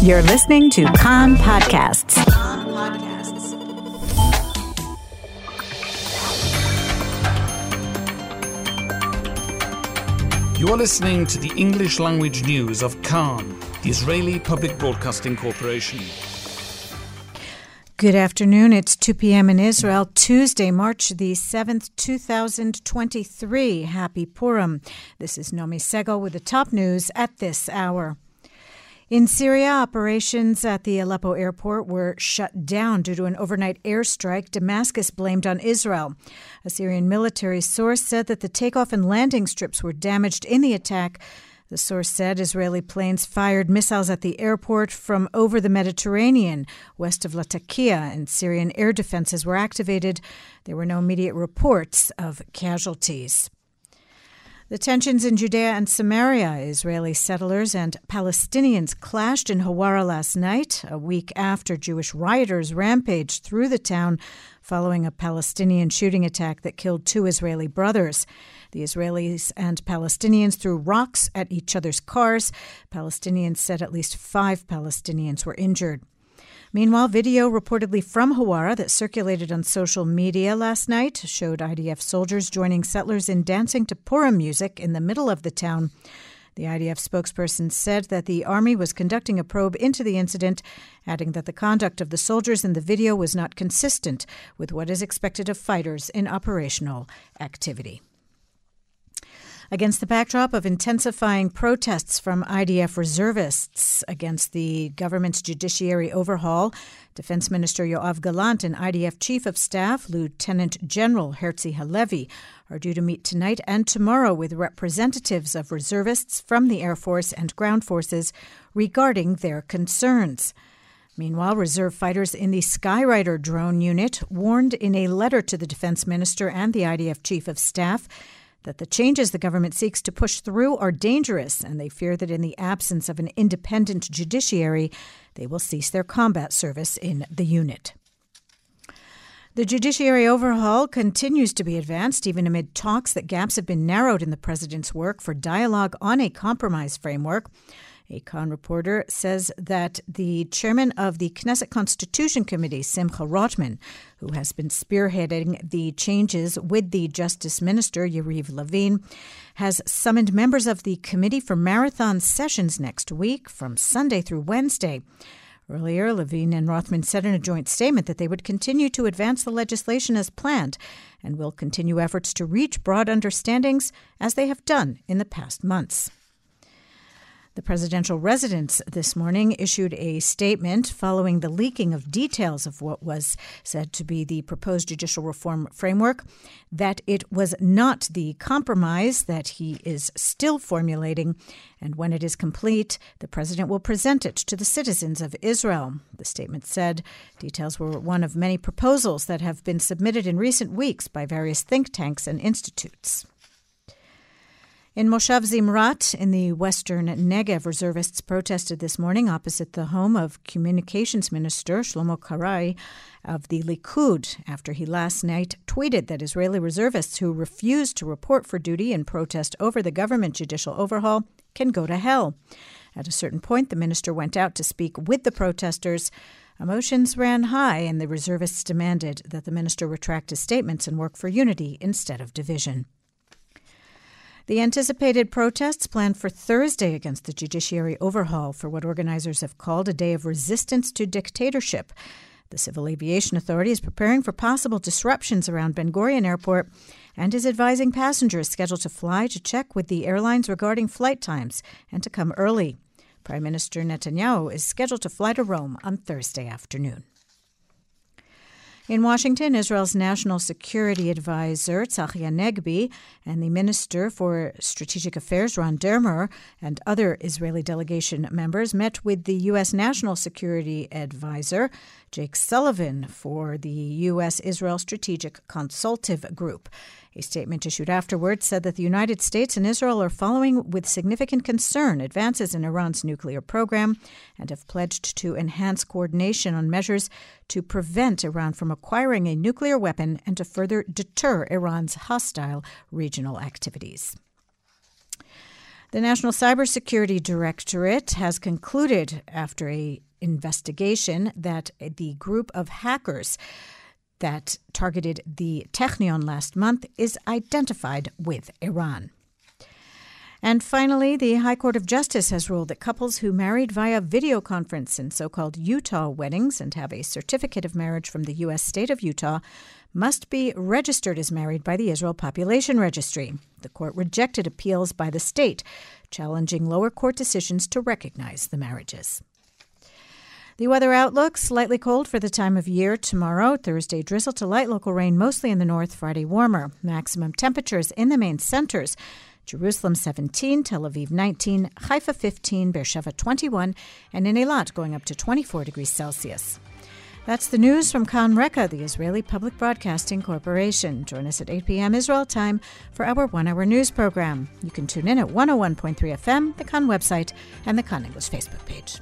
You're listening to Kan Podcasts. You are listening to the English language news of Kan, the Israeli Public Broadcasting Corporation. Good afternoon. It's 2 p.m. in Israel, Tuesday, March the 7th, 2023. Happy Purim. This is Nomi Segal with the top news at this hour. In Syria, operations at the Aleppo airport were shut down due to an overnight airstrike Damascus blamed on Israel. A Syrian military source said that the takeoff and landing strips were damaged in the attack. The source said Israeli planes fired missiles at the airport from over the Mediterranean, west of Latakia, and Syrian air defenses were activated. There were no immediate reports of casualties. The tensions in Judea and Samaria, Israeli settlers and Palestinians clashed in Hawara last night, a week after Jewish rioters rampaged through the town following a Palestinian shooting attack that killed two Israeli brothers. The Israelis and Palestinians threw rocks at each other's cars. Palestinians said at least five Palestinians were injured. Meanwhile, video reportedly from Hawara that circulated on social media last night showed IDF soldiers joining settlers in dancing to Purim music in the middle of the town. The IDF spokesperson said that the Army was conducting a probe into the incident, adding that the conduct of the soldiers in the video was not consistent with what is expected of fighters in operational activity. Against the backdrop of intensifying protests from IDF reservists against the government's judiciary overhaul, Defense Minister Yoav Gallant and IDF Chief of Staff Lieutenant General Herzi Halevi are due to meet tonight and tomorrow with representatives of reservists from the Air Force and ground forces regarding their concerns. Meanwhile, reserve fighters in the Skyrider drone unit warned in a letter to the defense minister and the IDF chief of staff that the changes the government seeks to push through are dangerous, and they fear that in the absence of an independent judiciary, they will cease their combat service in the unit. The judiciary overhaul continues to be advanced, even amid talks that gaps have been narrowed in the president's work for dialogue on a compromise framework. A Kan reporter says that the chairman of the Knesset Constitution Committee, Simcha Rothman, who has been spearheading the changes with the Justice Minister, Yariv Levin, has summoned members of the committee for marathon sessions next week from Sunday through Wednesday. Earlier, Levin and Rothman said in a joint statement that they would continue to advance the legislation as planned and will continue efforts to reach broad understandings as they have done in the past months. The presidential residence this morning issued a statement following the leaking of details of what was said to be the proposed judicial reform framework, that it was not the compromise that he is still formulating, and when it is complete, the president will present it to the citizens of Israel. The statement said details were one of many proposals that have been submitted in recent weeks by various think tanks and institutes. In Moshav Zimrat, in the western Negev, reservists protested this morning opposite the home of Communications Minister Shlomo Karhi of the Likud after he last night tweeted that Israeli reservists who refuse to report for duty in protest over the government judicial overhaul can go to hell. At a certain point, the minister went out to speak with the protesters. Emotions ran high, and the reservists demanded that the minister retract his statements and work for unity instead of division. The anticipated protests planned for Thursday against the judiciary overhaul for what organizers have called a day of resistance to dictatorship. The Civil Aviation Authority is preparing for possible disruptions around Ben Gurion Airport and is advising passengers scheduled to fly to check with the airlines regarding flight times and to come early. Prime Minister Netanyahu is scheduled to fly to Rome on Thursday afternoon. In Washington, Israel's National Security Advisor, Tzachi Hanegbi, and the Minister for Strategic Affairs, Ron Dermer, and other Israeli delegation members met with the U.S. National Security Advisor, Jake Sullivan, for the U.S. Israel Strategic Consultative Group. A statement issued afterwards said that the United States and Israel are following with significant concern advances in Iran's nuclear program and have pledged to enhance coordination on measures to prevent Iran from acquiring a nuclear weapon and to further deter Iran's hostile regional activities. The National Cybersecurity Directorate has concluded after a investigation that the group of hackers that targeted the Technion last month is identified with Iran. And finally, the High Court of Justice has ruled that couples who married via video conference in so called Utah weddings and have a certificate of marriage from the U.S. state of Utah must be registered as married by the Israel Population Registry. The court rejected appeals by the state, challenging lower court decisions to recognize the marriages. The weather outlook slightly cold for the time of year tomorrow. Thursday, drizzle to light local rain, mostly in the north. Friday, warmer. Maximum temperatures in the main centers. Jerusalem 17, Tel Aviv 19, Haifa 15, Beersheba 21, and in Eilat going up to 24 degrees Celsius. That's the news from Kan Reka, the Israeli Public Broadcasting Corporation. Join us at 8 p.m. Israel time for our one hour news program. You can tune in at 101.3 FM, the Kan website, and the Kan English Facebook page.